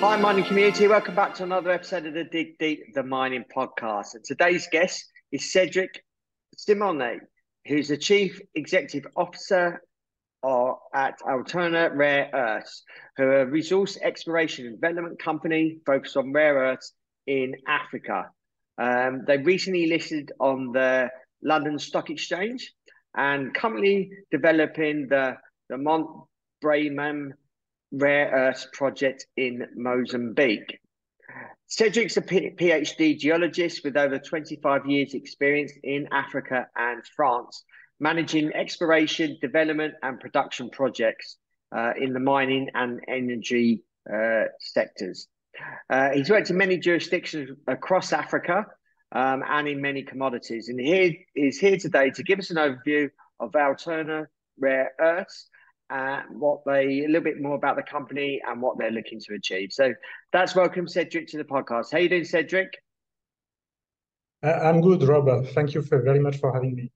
Hi, mining community. Welcome back to another episode of the Dig Deep, the mining podcast. And today's guest is Cedric Simonet, who's the Chief Executive Officer at Altona Rare Earths, who are a resource exploration and development company focused on rare earths in Africa. Um, they recently listed on the London Stock Exchange and currently developing the, the Monte Muambe rare earths project in Mozambique. Cedric's a PhD geologist with over 25 years' experience in Africa and France, managing exploration, development, and production projects uh, in the mining and energy uh, sectors. Uh, he's worked in many jurisdictions across Africa um, and in many commodities. And he is here today to give us an overview of Altona Rare Earths uh, what they a little bit more about the company and what they're looking to achieve. So that's welcome Cedric to the podcast. How you doing, Cedric? Uh, I'm good, Robert. Thank you for very much for having me.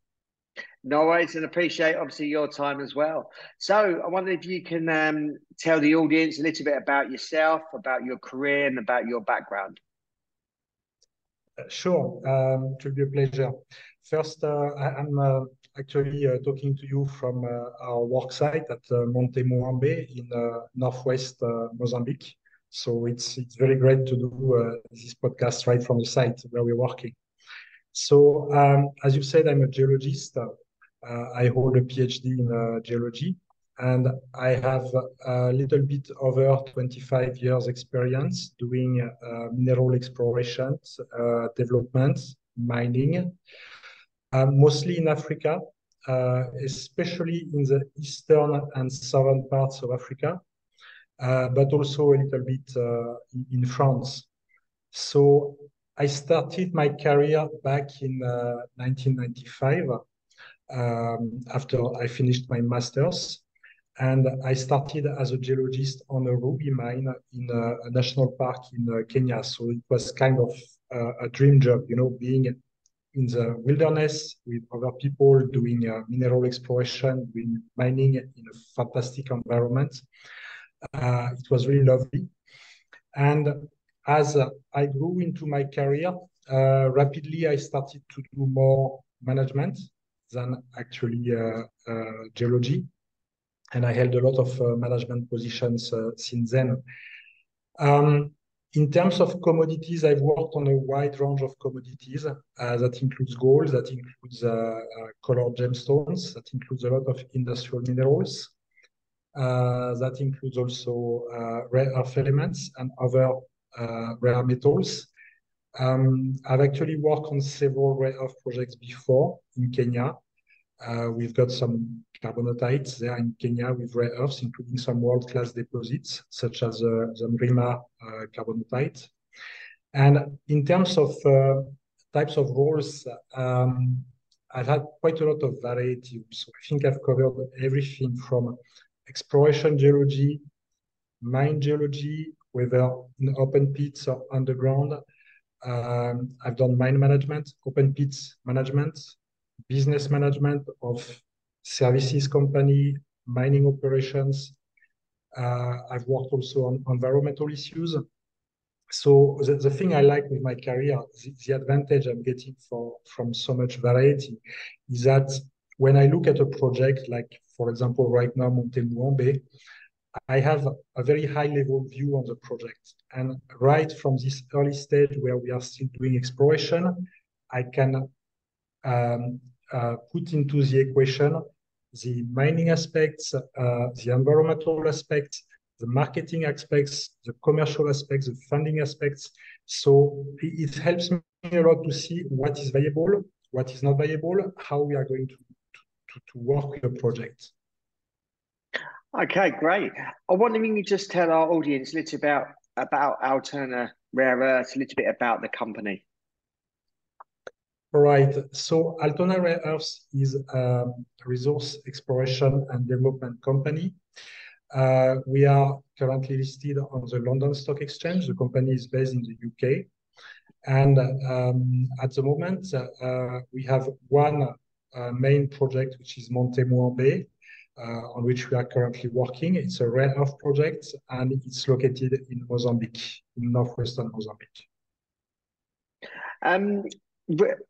No worries, and appreciate obviously your time as well. So I wonder if you can um, tell the audience a little bit about yourself, about your career, and about your background. Uh, sure, um, it will be a pleasure. First, uh, I, am uh, actually uh, talking to you from uh, our work site at uh, Monte Muambe in northwest Mozambique. So it's it's very great to do this podcast right from the site where we're working. So um, as you said, I'm a geologist. I hold a PhD in geology and I have a little bit over 25 years experience doing mineral exploration, uh, development, mining, mostly in Africa, uh, especially in the eastern and southern parts of Africa, uh, but also a little bit uh, in, in, France. So I started my career back in 1995 um, after I finished my master's. And I started as a geologist on a ruby mine in a, a national park in uh, Kenya. So it was kind of uh, a dream job, you know, being in the wilderness with other people doing uh, mineral exploration, doing mining in a fantastic environment. Uh, it was really lovely. And as uh, I grew into my career, uh, rapidly I started to do more management than actually uh, uh, geology. And I held a lot of management positions since then. Um, in terms of commodities, I've worked on a wide range of commodities. Uh, that includes gold, that includes uh, uh, colored gemstones, that includes a lot of industrial minerals. Uh, that includes also uh, rare earth elements and other uh, rare metals. Um, I've actually worked on several rare earth projects before in Kenya. We've got some carbonatites there in Kenya with rare earths, including some world-class deposits such as uh, the Mrima uh, carbonatite. And in terms of uh, types of roles, um, I've had quite a lot of variety. So I think I've covered everything from exploration geology, mine geology, whether in open pits or underground. Um, I've done mine management, open pits management, business management of services company, mining operations. Uh, I've worked also on environmental issues. So the, the thing I like with my career, the, the advantage I'm getting for, from so much variety is that when I look at a project like, for example, right now, Monte Muambe, I have a very high level view on the project. And right from this early stage where we are still doing exploration, I can um, uh, put into the equation the mining aspects, uh, the environmental aspects, the marketing aspects, the commercial aspects, the funding aspects. So it helps me a lot to see what is viable, what is not viable, how we are going to, to, to work with the project. Okay, great. I wonder if you just tell our audience a little bit about about Altona Rare Earths, a little bit about the company. Right. So Altona Rare Earths is a resource exploration and development company. Uh, we are currently listed on the London Stock Exchange. The company is based in the UK. And um, at the moment, uh, we have one uh, main project, which is Monte Muambe, uh, on which we are currently working. It's a rare earth project, and it's located in Mozambique, in northwestern Mozambique. Um,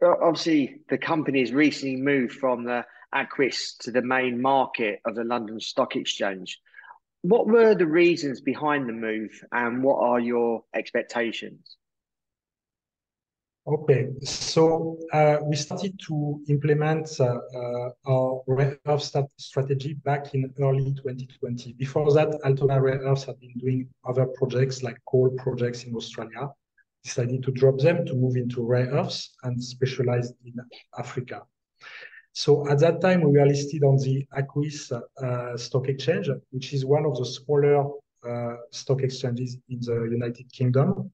obviously, the company has recently moved from the Aquis to the main market of the London Stock Exchange. What were the reasons behind the move, and what are your expectations? Okay, so uh, we started to implement uh, uh, our rare earth strategy back in early 2020. Before that, Altona Rare Earths had been doing other projects like coal projects in Australia. Decided to drop them to move into rare earths and specialize in Africa. So at that time, we were listed on the Aquis uh, Stock Exchange, which is one of the smaller uh, stock exchanges in the United Kingdom.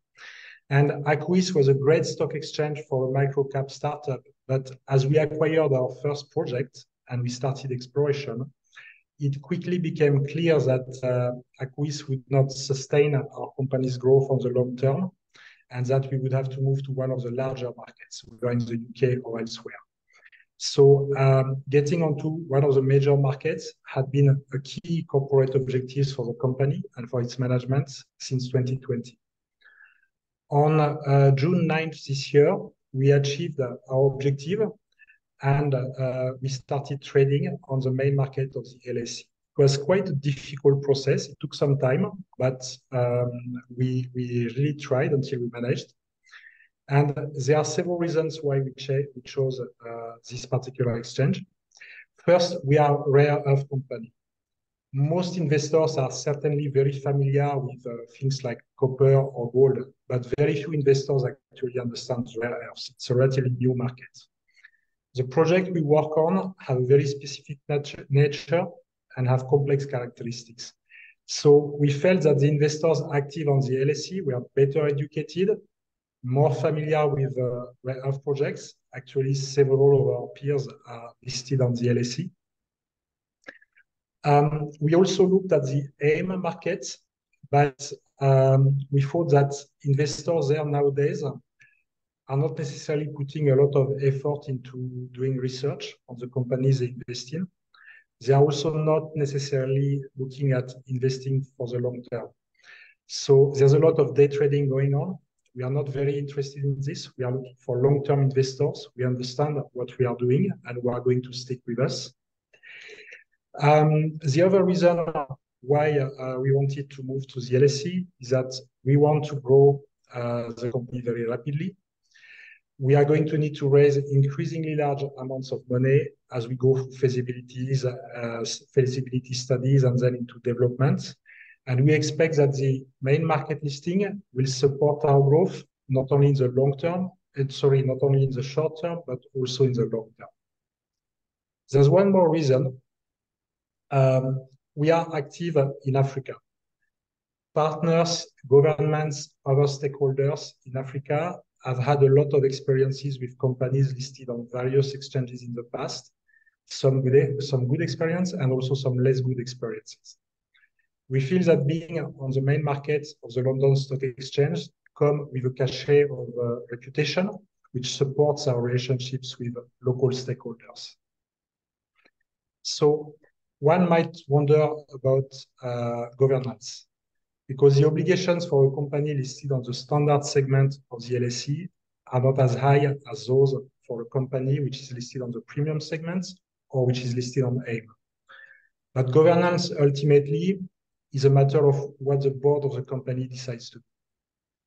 And Aquis was a great stock exchange for a micro cap startup. But as we acquired our first project and we started exploration, it quickly became clear that uh, Aquis would not sustain our company's growth on the long term and that we would have to move to one of the larger markets, whether in the UK or elsewhere. So um, getting onto one of the major markets had been a key corporate objective for the company and for its management since 2020. On uh, June 9th this year, we achieved our objective and uh, we started trading on the main market of the LSE. Was quite a difficult process. It took some time, but um, we, we really tried until we managed. And there are several reasons why we, we chose uh, this particular exchange. First, we are a rare earth company most investors are certainly very familiar with uh, things like copper or gold, but very few investors actually understand rare earths. It's a relatively new market. The project we work on have a very specific nat nature and have complex characteristics. So we felt that the investors active on the LSE were better educated, more familiar with uh, rare earth projects. Actually, several of our peers are listed on the LSE. Um, we also looked at the AIM market, but um, we thought that investors there nowadays are not necessarily putting a lot of effort into doing research on the companies they invest in. They are also not necessarily looking at investing for the long term. So there's a lot of day trading going on. We are not very interested in this. We are looking for long-term investors. We understand what we are doing and who are going to stick with us. Um, the other reason why uh, we wanted to move to the LSE is that we want to grow uh, the company very rapidly. We are going to need to raise increasingly large amounts of money as we go through feasibilities, uh, feasibility studies, and then into development. And we expect that the main market listing will support our growth, not only in the long term, and sorry, not only in the short term, but also in the long term. There's one more reason um, we are active in Africa. Partners, governments, other stakeholders in Africa have had a lot of experiences with companies listed on various exchanges in the past, some good, some good experience and also some less good experiences. We feel that being on the main market of the London Stock Exchange come with a cachet of uh, reputation, which supports our relationships with local stakeholders. So one might wonder about uh, governance because the obligations for a company listed on the standard segment of the LSE are not as high as those for a company which is listed on the premium segment or which is listed on AIM. But governance ultimately is a matter of what the board of the company decides to do.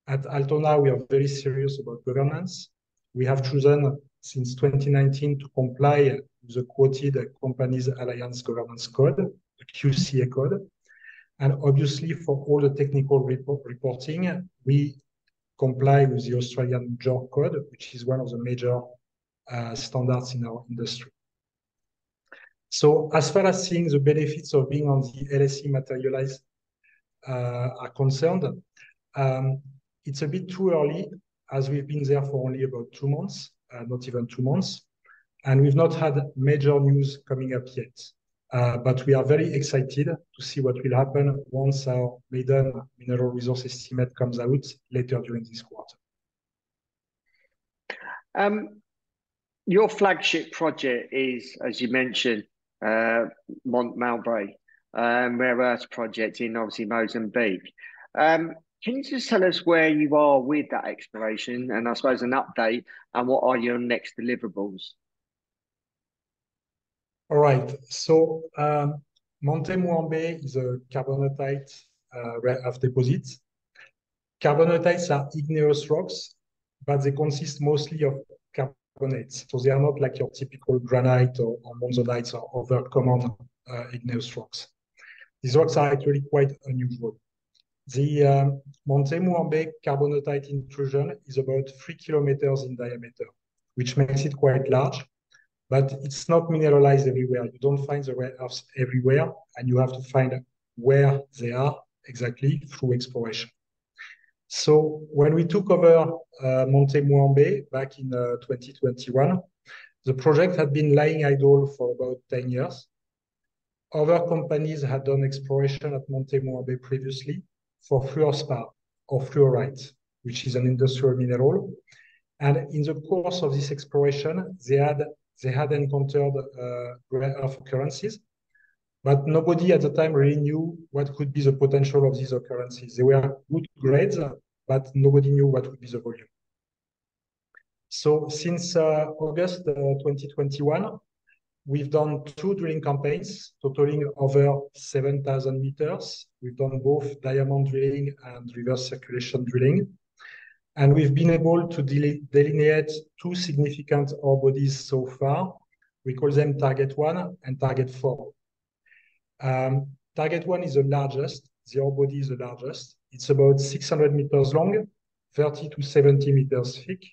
At Altona, we are very serious about governance. We have chosen since 2019 to comply with the quoted Companies Alliance Governance Code, the QCA code. And obviously, for all the technical report reporting, we comply with the Australian JORC code, which is one of the major uh, standards in our industry. So as far as seeing the benefits of being on the LSE materialized uh, are concerned, um, it's a bit too early as we've been there for only about two months, uh, not even two months, and we've not had major news coming up yet. Uh, but we are very excited to see what will happen once our maiden mineral resource estimate comes out later during this quarter. Um, your flagship project is, as you mentioned, uh, Monte Muambe, um, rare earth project in obviously Mozambique. Um, can you just tell us where you are with that exploration and I suppose an update and what are your next deliverables? All right. So um, Monte Muambe is a carbonatite uh, rare earth deposit. Carbonatites are igneous rocks, but they consist mostly of carbonates. So they are not like your typical granite or, or monzonites or other common uh, igneous rocks. These rocks are actually quite unusual. The um, Monte Muambe carbonatite intrusion is about three kilometers in diameter, which makes it quite large, but it's not mineralized everywhere. You don't find the rare earths everywhere, and you have to find where they are exactly through exploration. So when we took over uh, Monte Muambe back in uh, 2021, the project had been lying idle for about 10 years. Other companies had done exploration at Monte Muambe previously for fluorspar or fluorite, which is an industrial mineral. And in the course of this exploration, they had they had encountered uh, rare earth occurrences, but nobody at the time really knew what could be the potential of these occurrences. They were good grades, but nobody knew what would be the volume. So since uh, August uh, 2021, we've done two drilling campaigns totaling over 7,000 meters. We've done both diamond drilling and reverse circulation drilling. And we've been able to delineate two significant ore bodies so far. We call them target one and target four. Um, target one is the largest, the ore body is the largest. It's about 600 meters long, 30 to 70 meters thick.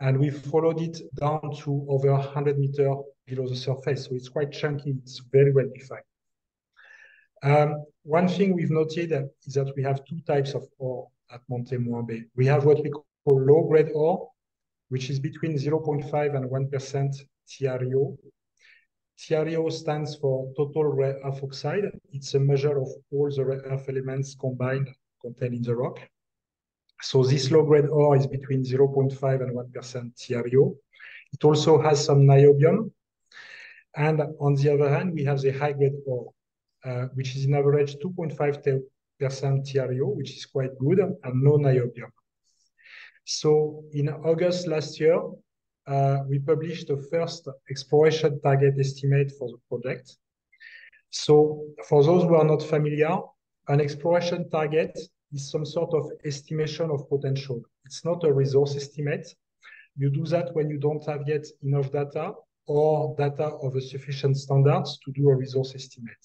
And we followed it down to over 100 meters below the surface. So it's quite chunky, it's very well defined. Um, one thing we've noted is that we have two types of ore at Monte Muambe. We have what we call low-grade ore, which is between 0.5 and 1% TREO. TREO stands for total rare earth oxide. It's a measure of all the rare earth elements combined contained in the rock. So this low-grade ore is between 0.5 and 1% TREO. It also has some niobium. And on the other hand, we have the high-grade ore, uh, which is in average 2.5 TREO, which is quite good, and no niobium. So in August last year, uh, we published the first exploration target estimate for the project. So for those who are not familiar, an exploration target is some sort of estimation of potential. It's not a resource estimate. You do that when you don't have yet enough data or data of a sufficient standards to do a resource estimate.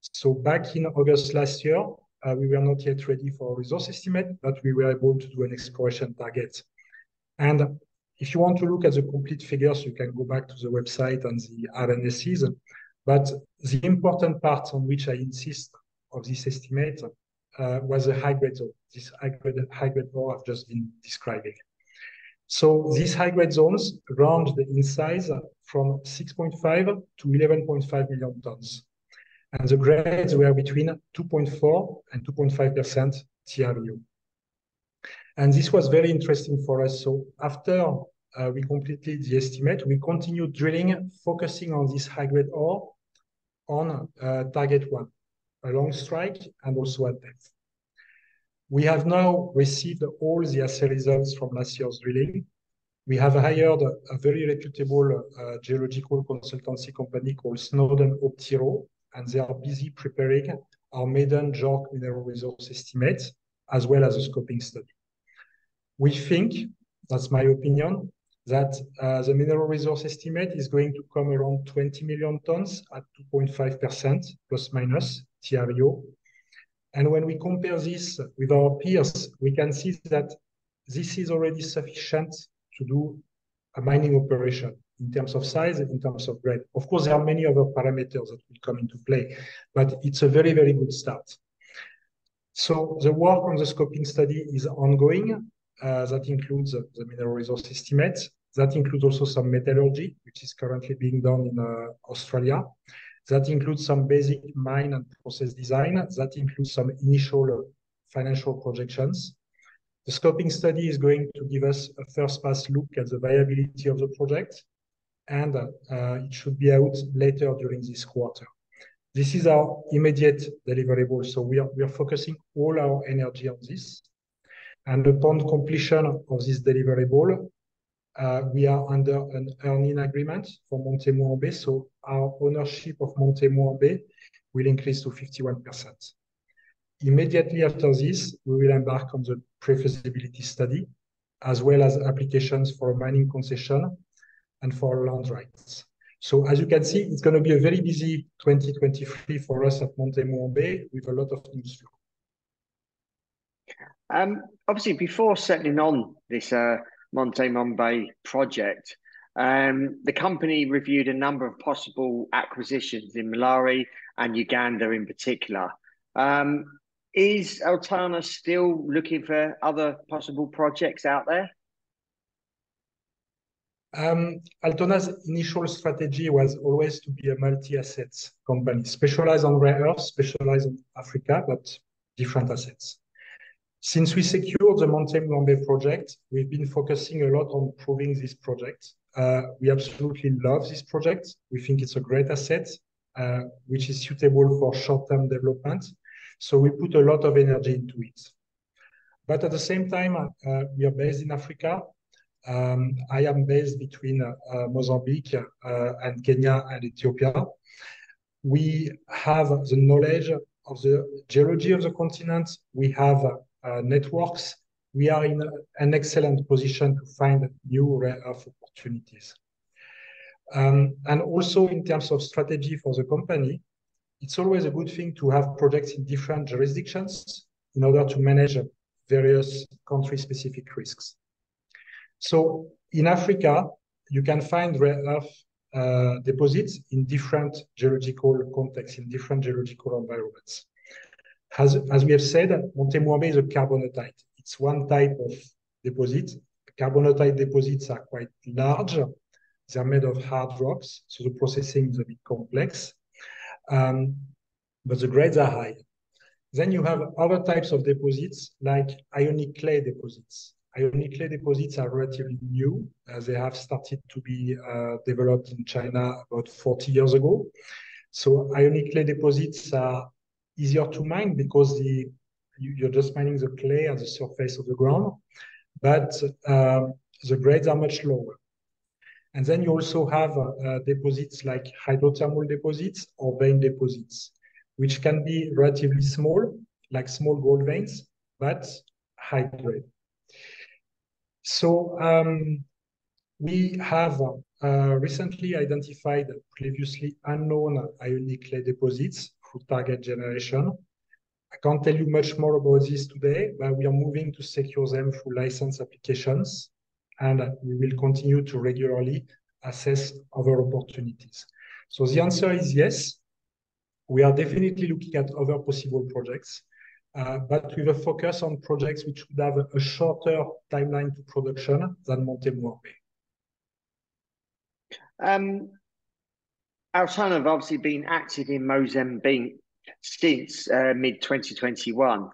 So back in August last year, uh, we were not yet ready for a resource estimate, but we were able to do an exploration target. And if you want to look at the complete figures, you can go back to the website and the RNSs. But the important part on which I insist of this estimate uh, was the high-grade zone, this high-grade high -grade ore I've just been describing. So these high-grade zones ranged in size from 6.5 to 11.5 million tons. And the grades were between 2.4 and 2.5% TREO. And this was very interesting for us. So after uh, we completed the estimate, we continued drilling, focusing on this high-grade ore on uh, target one, along strike and also at depth. We have now received all the assay results from last year's drilling. We have hired a very reputable uh, geological consultancy company called Snowden Optiro, and they are busy preparing our maiden JORC mineral resource estimate, as well as a scoping study. We think, that's my opinion, that uh, the mineral resource estimate is going to come around 20 million tons at 2.5% plus minus TREO. And when we compare this with our peers, we can see that this is already sufficient to do a mining operation in terms of size, in terms of grade. Of course, there are many other parameters that will come into play, but it's a very, very good start. So the work on the scoping study is ongoing. Uh, that includes the mineral resource estimate. That includes also some metallurgy, which is currently being done in uh, Australia. That includes some basic mine and process design. That includes some initial financial projections. The scoping study is going to give us a first pass look at the viability of the project, and uh, it should be out later during this quarter. This is our immediate deliverable, so we are, we are focusing all our energy on this. And upon completion of this deliverable, uh, we are under an earning agreement for Monte Muambe, so our ownership of Monte Muambe will increase to 51%. Immediately after this, we will embark on the pre-feasibility study, as well as applications for a mining concession and for land rights. So as you can see, it's going to be a very busy 2023 for us at Monte Muambe with a lot of news flow. Um, obviously, before settling on this uh, Monte Muambe project, um, the company reviewed a number of possible acquisitions in Malawi and Uganda in particular. Um, is Altona still looking for other possible projects out there? Um, Altona's initial strategy was always to be a multi-asset company, specialized on rare earths, specialized on Africa, but different assets. Since we secured the Monte Muambe project, we've been focusing a lot on proving this project. Uh, we absolutely love this project. We think it's a great asset, uh, which is suitable for short-term development so we put a lot of energy into it. But at the same time, uh, we are based in Africa. Um, I am based between uh, Mozambique uh, and Kenya and Ethiopia. We have the knowledge of the geology of the continent. We have uh, networks. We are in an excellent position to find new rare earth opportunities. Um, and also in terms of strategy for the company, it's always a good thing to have projects in different jurisdictions in order to manage various country-specific risks. So in Africa, you can find rare earth uh, deposits in different geological contexts, in different geological environments. As, as we have said, Monte Muambe is a carbonatite. It's one type of deposit. Carbonatite deposits are quite large. They're made of hard rocks, so the processing is a bit complex um, but the grades are high. Then you have other types of deposits like ionic clay deposits. Ionic clay deposits are relatively new. as they have started to be uh, developed in China about 40 years ago. So ionic clay deposits are easier to mine because the you, are just mining the clay at the surface of the ground, but um, the grades are much lower. And then you also have uh, deposits like hydrothermal deposits or vein deposits, which can be relatively small, like small gold veins, but high grade. So um, we have uh, recently identified previously unknown ionic clay deposits through target generation. I can't tell you much more about this today, but we are moving to secure them through license applications and we will continue to regularly assess other opportunities. So the answer is yes. We are definitely looking at other possible projects, but with a focus on projects which would have a shorter timeline to production than Monte Muambe. Um, Altona have obviously been active in Mozambique since uh, mid 2021.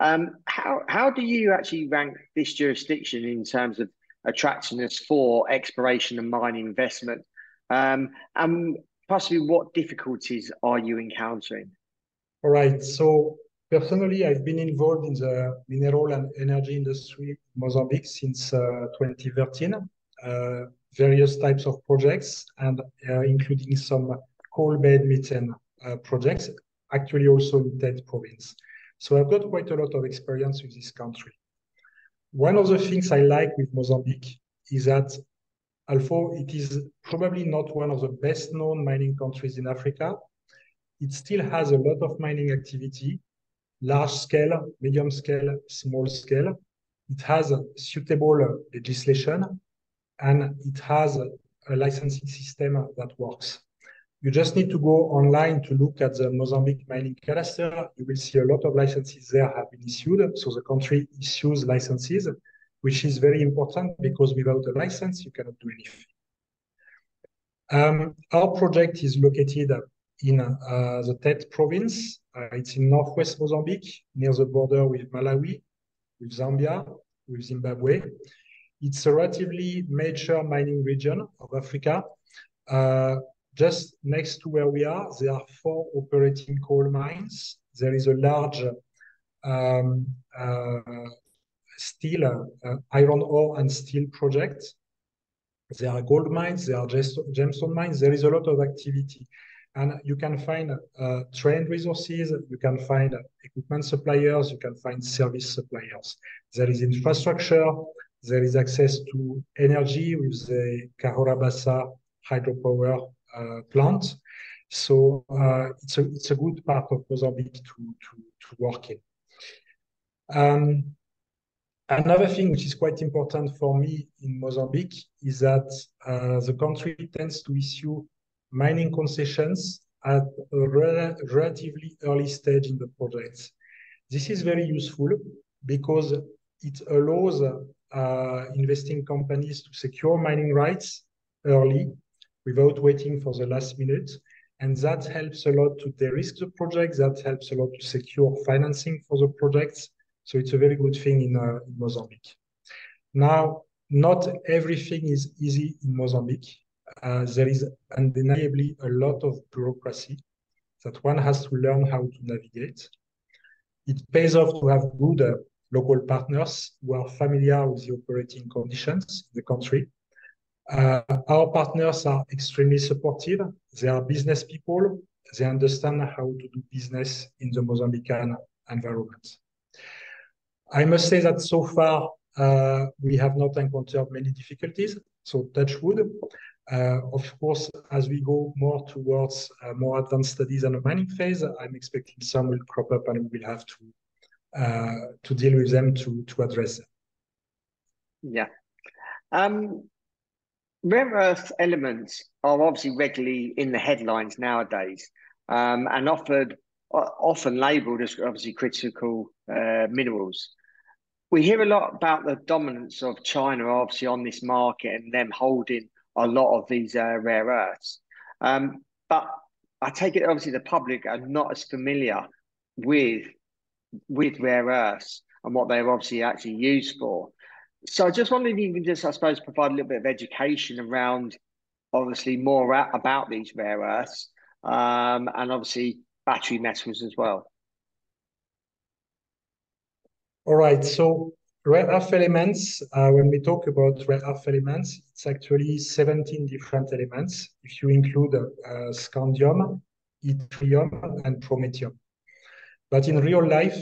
Um, how how do you actually rank this jurisdiction in terms of attractiveness for exploration and mining investment? Um, and possibly what difficulties are you encountering? All right. So personally, I've been involved in the mineral and energy industry in Mozambique since uh, 2013. Uh, various types of projects and uh, including some coal bed methane uh, projects, actually also in Tete province. So I've got quite a lot of experience with this country. One of the things I like with Mozambique is that although it is probably not one of the best known mining countries in Africa, it still has a lot of mining activity, large scale, medium scale, small scale. It has suitable legislation and it has a licensing system that works. You just need to go online to look at the Mozambique mining cadastre. You will see a lot of licenses there have been issued. So the country issues licenses, which is very important because without a license, you cannot do anything. Um, our project is located in uh, the Tete province. Uh, it's in northwest Mozambique, near the border with Malawi, with Zambia, with Zimbabwe. It's a relatively major mining region of Africa. Uh, just next to where we are, there are four operating coal mines. There is a large um, steel, uh, iron ore and steel project. There are gold mines, there are gemstone mines. There is a lot of activity. And you can find uh, trained resources, you can find equipment suppliers, you can find service suppliers. There is infrastructure, there is access to energy with the Cahora Bassa hydropower uh, plant. So uh, it's, a, it's a good part of Mozambique to, to, to work in. Um, another thing which is quite important for me in Mozambique is that uh, the country tends to issue mining concessions at a rel relatively early stage in the project. This is very useful because it allows uh, investing companies to secure mining rights early without waiting for the last minute. And that helps a lot to de-risk the project. That helps a lot to secure financing for the projects. So it's a very good thing in, uh, in Mozambique. Now, not everything is easy in Mozambique. Uh, there is undeniably a lot of bureaucracy that one has to learn how to navigate. It pays off to have good uh, local partners who are familiar with the operating conditions in the country uh, our partners are extremely supportive. They are business people. They understand how to do business in the Mozambican environment. I must say that so far, uh, we have not encountered many difficulties, so touch wood. Uh, of course, as we go more towards uh, more advanced studies and a mining phase, I'm expecting some will crop up and we will have to uh, to deal with them to to address them. Yeah. Um, rare earth elements are obviously regularly in the headlines nowadays um, and offered often labeled as obviously critical uh, minerals. We hear a lot about the dominance of China, obviously, on this market and them holding a lot of these uh, rare earths. Um, but I take it, obviously, the public are not as familiar with with rare earths and what they're obviously actually used for. So I just wondered if you can just, I suppose, provide a little bit of education around, obviously, more about these rare earths um, and obviously battery metals as well. All right. So rare earth elements, uh, when we talk about rare earth elements, it's actually 17 different elements if you include uh, scandium, yttrium, and promethium. But in real life,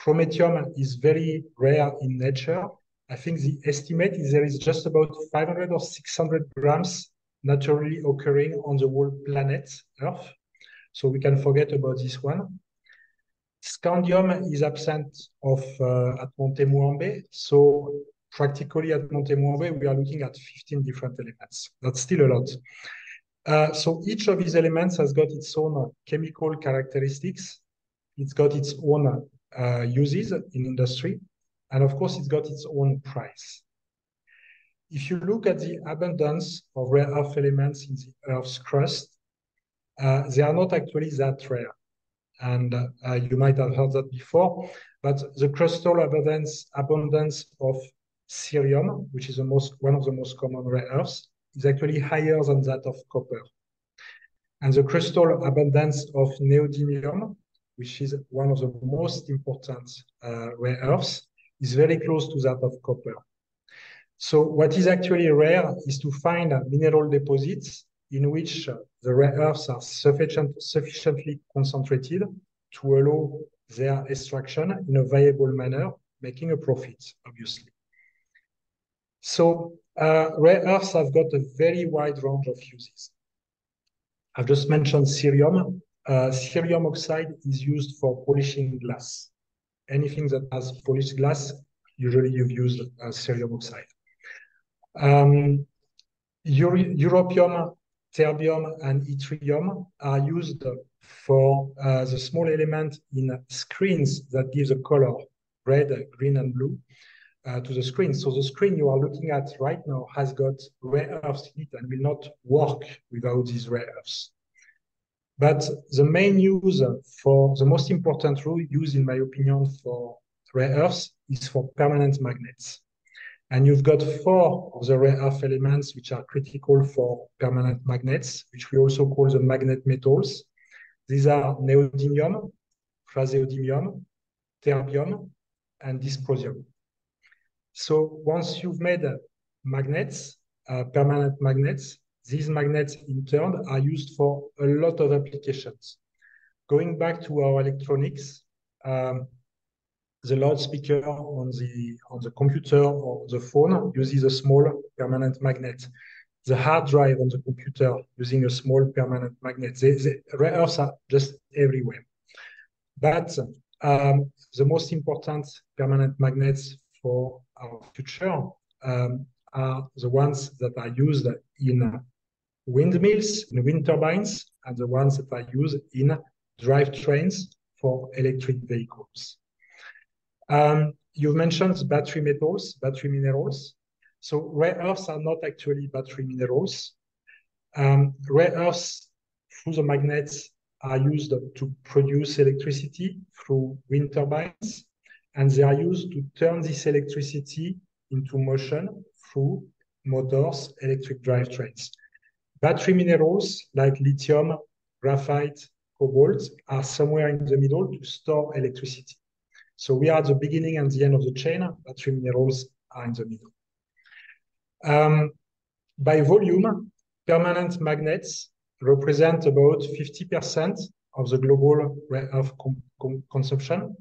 promethium is very rare in nature I think the estimate is there is just about 500 or 600 grams naturally occurring on the whole planet Earth. So we can forget about this one. Scandium is absent of uh, at Monte Muambe. So practically at Monte Muambe, we are looking at 15 different elements. That's still a lot. Uh, so each of these elements has got its own chemical characteristics. It's got its own uh, uses in industry. And of course, it's got its own price. If you look at the abundance of rare earth elements in the Earth's crust, uh, they are not actually that rare. And uh, you might have heard that before, but the crustal abundance, abundance of cerium, which is the most, one of the most common rare earths, is actually higher than that of copper. And the crustal abundance of neodymium, which is one of the most important uh, rare earths, is very close to that of copper. So what is actually rare is to find mineral deposits in which the rare earths are sufficient, sufficiently concentrated to allow their extraction in a viable manner, making a profit, obviously. So uh, rare earths have got a very wide range of uses. I've just mentioned cerium. Uh, cerium oxide is used for polishing glass anything that has polished glass, usually you've used uh, cerium oxide. Um, europium terbium, and yttrium are used for uh, the small element in screens that gives a color, red, green, and blue, uh, to the screen. So the screen you are looking at right now has got rare earths in it and will not work without these rare earths. But the main use for the most important use, in my opinion, for rare earths is for permanent magnets. And you've got four of the rare earth elements which are critical for permanent magnets, which we also call the magnet metals. These are neodymium, praseodymium, terbium, and dysprosium. So once you've made magnets, uh, permanent magnets, these magnets in turn are used for a lot of applications. Going back to our electronics, um, the loudspeaker on the on the computer or the phone uses a small permanent magnet. The hard drive on the computer using a small permanent magnet. The, the rare earths are just everywhere. But um, the most important permanent magnets for our future um, are the ones that are used in windmills, in wind turbines, and the ones that are used in drivetrains for electric vehicles. Um, you've mentioned battery metals, battery minerals. So rare earths are not actually battery minerals. Um, rare earths through the magnets are used to produce electricity through wind turbines, and they are used to turn this electricity into motion through motors, electric drivetrains. Battery minerals like lithium, graphite, cobalt are somewhere in the middle to store electricity. So we are at the beginning and the end of the chain. but Battery minerals are in the middle. Um, by volume, permanent magnets represent about 50% of the global rare earth consumption.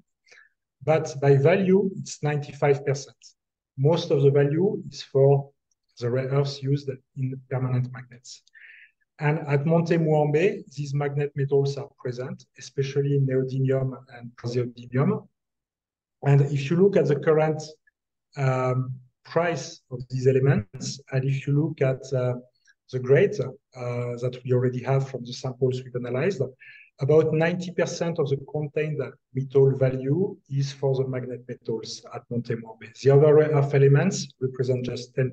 But by value, it's 95%. Most of the value is for the rare earths used in permanent magnets. And at Monte Muambe, these magnet metals are present, especially neodymium and praseodymium. And if you look at the current um, price of these elements, and if you look at uh, the grade uh, that we already have from the samples we've analyzed, about 90% of the contained metal value is for the magnet metals at Monte Muambe. The other rare earth elements represent just 10%.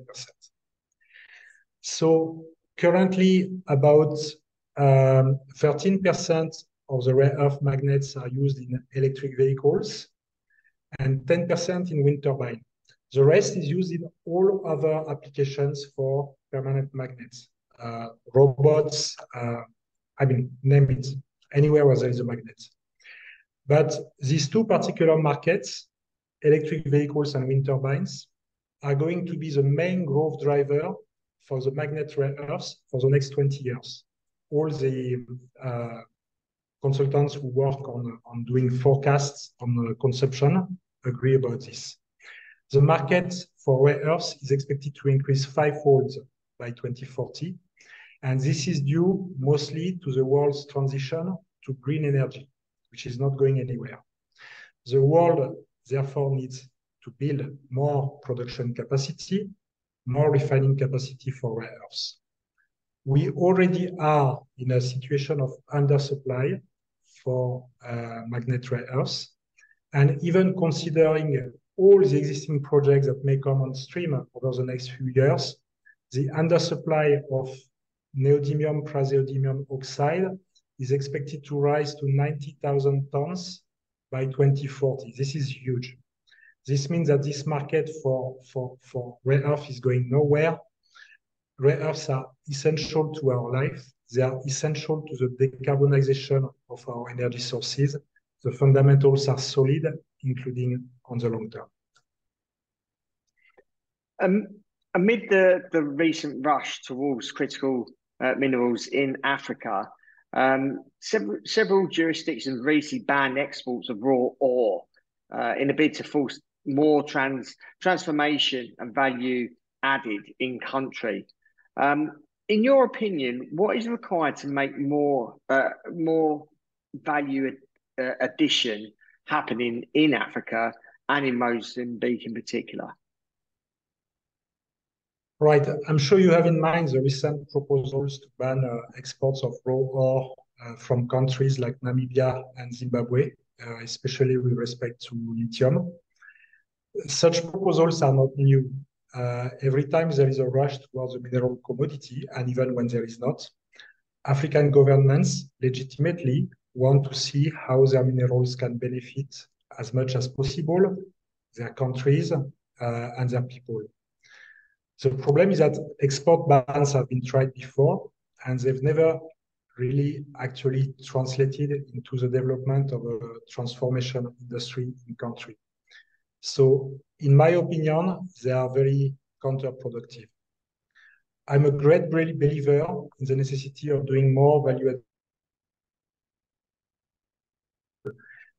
So currently, about 13% um, of the rare earth magnets are used in electric vehicles and 10% in wind turbine. The rest is used in all other applications for permanent magnets, uh, robots, uh, I mean, name it, anywhere where there is a magnet. But these two particular markets, electric vehicles and wind turbines, are going to be the main growth driver for the magnet rare earths for the next 20 years. All the uh, consultants who work on, on doing forecasts on consumption agree about this. The market for rare earths is expected to increase fivefold by 2040. And this is due mostly to the world's transition to green energy, which is not going anywhere. The world therefore needs to build more production capacity, more refining capacity for rare earths. We already are in a situation of undersupply for uh, magnet rare earths. And even considering all the existing projects that may come on stream over the next few years, the undersupply of neodymium praseodymium oxide is expected to rise to 90,000 tons by 2040. This is huge. This means that this market for, for, for rare earth is going nowhere. Rare earths are essential to our life. They are essential to the decarbonization of our energy sources. The fundamentals are solid, including on the long term. Um, amid the, the recent rush towards critical uh, minerals in Africa, um, several, jurisdictions recently banned exports of raw ore uh, in a bid to force more trans transformation and value added in country. Um, in your opinion, what is required to make more uh, more value uh, addition happening in Africa and in Mozambique in particular? Right. I'm sure you have in mind the recent proposals to ban uh, exports of raw ore uh, from countries like Namibia and Zimbabwe, uh, especially with respect to lithium. Such proposals are not new. Uh, every time there is a rush towards a mineral commodity, and even when there is not, African governments legitimately want to see how their minerals can benefit as much as possible their countries uh, and their people. The problem is that export bans have been tried before, and they've never really actually translated into the development of a transformation industry in country. So, in my opinion, they are very counterproductive. I'm a great believer in the necessity of doing more value added,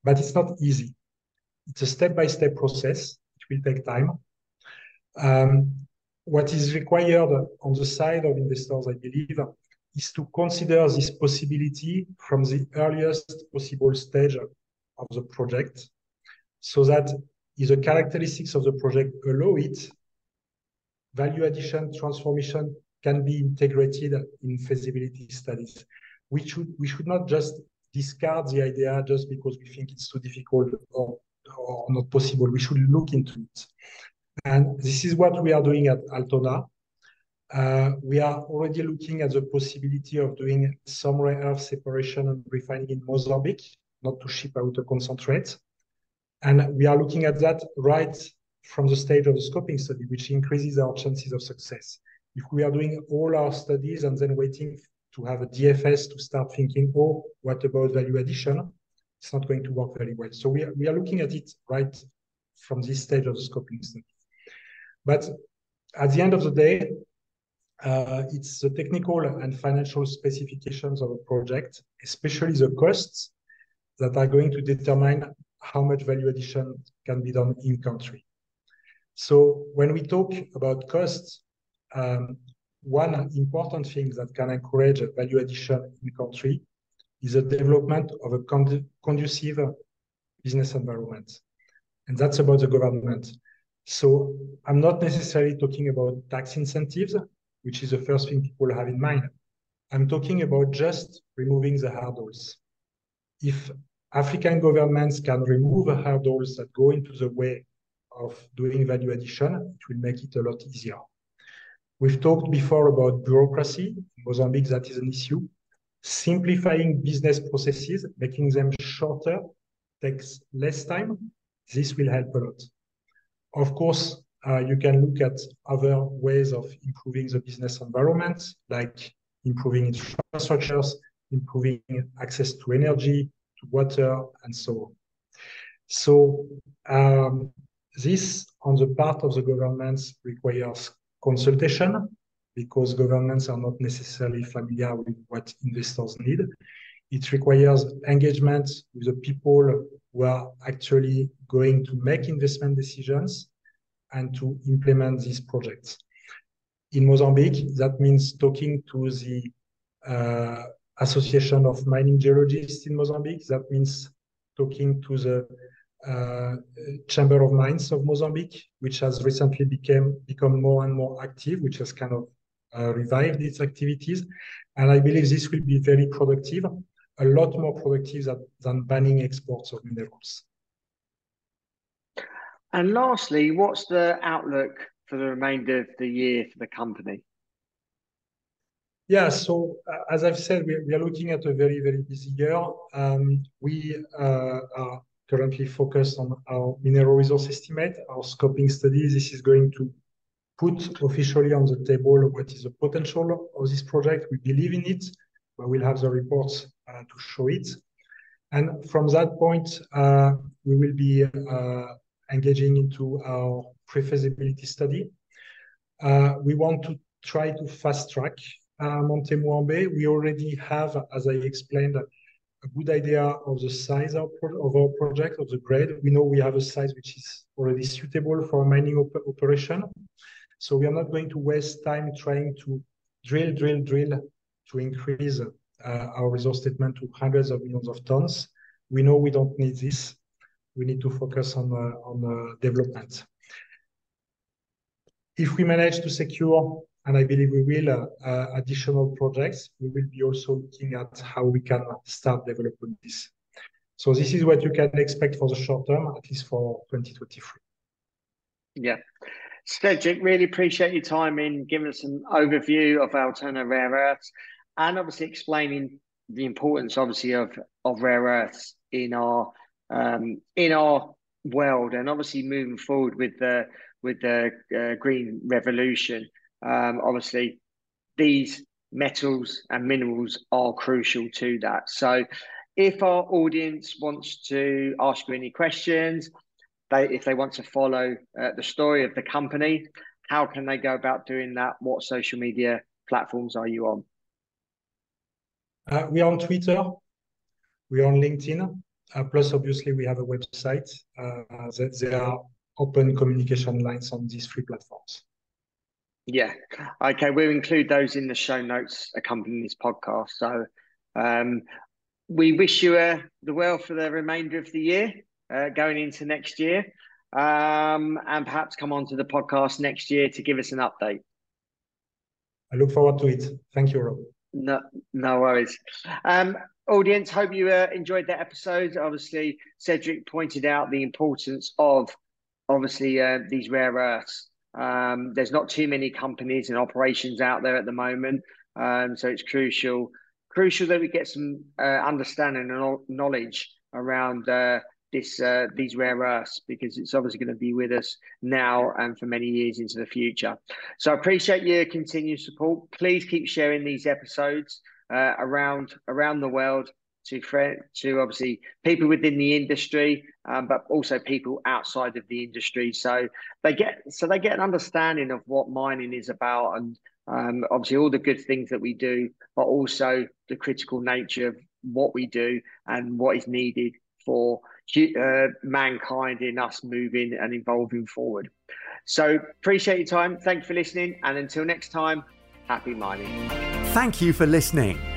but it's not easy. It's a step by step process. It will take time. Um, what is required on the side of investors, I believe, is to consider this possibility from the earliest possible stage of the project so that if the characteristics of the project allow it, value addition transformation can be integrated in feasibility studies. We should, we should not just discard the idea just because we think it's too difficult or, or not possible. We should look into it. And this is what we are doing at Altona. Uh, we are already looking at the possibility of doing some rare earth separation and refining in Mozambique, not to ship out a concentrate. And we are looking at that right from the stage of the scoping study, which increases our chances of success. If we are doing all our studies and then waiting to have a DFS to start thinking, oh, what about value addition? It's not going to work very well. So we are, we are looking at it right from this stage of the scoping study. But at the end of the day, uh, it's the technical and financial specifications of a project, especially the costs, that are going to determine how much value addition can be done in country. So when we talk about costs, um, one important thing that can encourage value addition in the country is the development of a conducive business environment. And that's about the government. So I'm not necessarily talking about tax incentives, which is the first thing people have in mind. I'm talking about just removing the hurdles. If African governments can remove hurdles that go into the way of doing value addition, it will make it a lot easier. We've talked before about bureaucracy. In Mozambique, that is an issue. Simplifying business processes, making them shorter, takes less time. This will help a lot. Of course, uh, you can look at other ways of improving the business environment, like improving infrastructures, improving access to energy, to water, and so on. So um, this, on the part of the governments, requires consultation because governments are not necessarily familiar with what investors need. It requires engagement with the people who are actually going to make investment decisions and to implement these projects. In Mozambique, that means talking to the uh, Association of Mining Geologists in Mozambique. That means talking to the uh, Chamber of Mines of Mozambique, which has recently became become more and more active, which has kind of uh, revived its activities. And I believe this will be very productive a lot more productive than, than banning exports of minerals. And lastly, what's the outlook for the remainder of the year for the company? Yeah, so uh, as I've said, we, we, are looking at a very, very busy year. Um, we uh, are currently focused on our mineral resource estimate, our scoping study. This is going to put officially on the table what is the potential of this project. We believe in it, but we'll have the reports uh, to show it. And from that point, uh, we will be uh, engaging into our pre-feasibility study. we want to try to fast track Monte Muambe. We already have, as I explained, a good idea of the size of, of, our project, of the grade. We know we have a size which is already suitable for a mining op operation. So we are not going to waste time trying to drill, drill, drill to increase uh, our resource statement to hundreds of millions of tons. We know we don't need this. We need to focus on, uh, on uh, development. If we manage to secure, and I believe we will, uh, uh, additional projects, we will be also looking at how we can start developing this. So this is what you can expect for the short term, at least for 2023. Yeah. Cedric, really appreciate your time in giving us an overview of Altona Rare Earths and obviously explaining the importance, obviously, of of rare earths in our um, in our world, and obviously moving forward with the uh, green revolution. Um, obviously, these metals and minerals are crucial to that. So if our audience wants to ask you any questions, they, if they want to follow uh, the story of the company, how can they go about doing that? What social media platforms are you on? Uh, we're on Twitter, we're on LinkedIn, uh, plus obviously we have a website. There are open communication lines on these three platforms. Yeah. Okay, we'll include those in the show notes accompanying this podcast. So, um, we wish you the well for the remainder of the year, uh, going into next year. Um, and perhaps come onto the podcast next year to give us an update. I look forward to it. Thank you, Rob. No, no worries. Um, audience, hope you uh, enjoyed that episode. Obviously, Cedric pointed out the importance of, obviously, uh, these rare earths. Um, there's not too many companies and operations out there at the moment, um, so it's crucial, crucial that we get some uh, understanding and knowledge around uh, this uh, these rare earths, because it's obviously gonna be with us now and for many years into the future. So I appreciate your continued support. Please keep sharing these episodes around around the world to friend, to obviously people within the industry, um, but also people outside of the industry. So they get so they get an understanding of what mining is about and um, obviously all the good things that we do, but also the critical nature of what we do and what is needed for uh, mankind in us moving and evolving forward. So appreciate your time. Thank you for listening, and until next time, happy mining. Thank you for listening.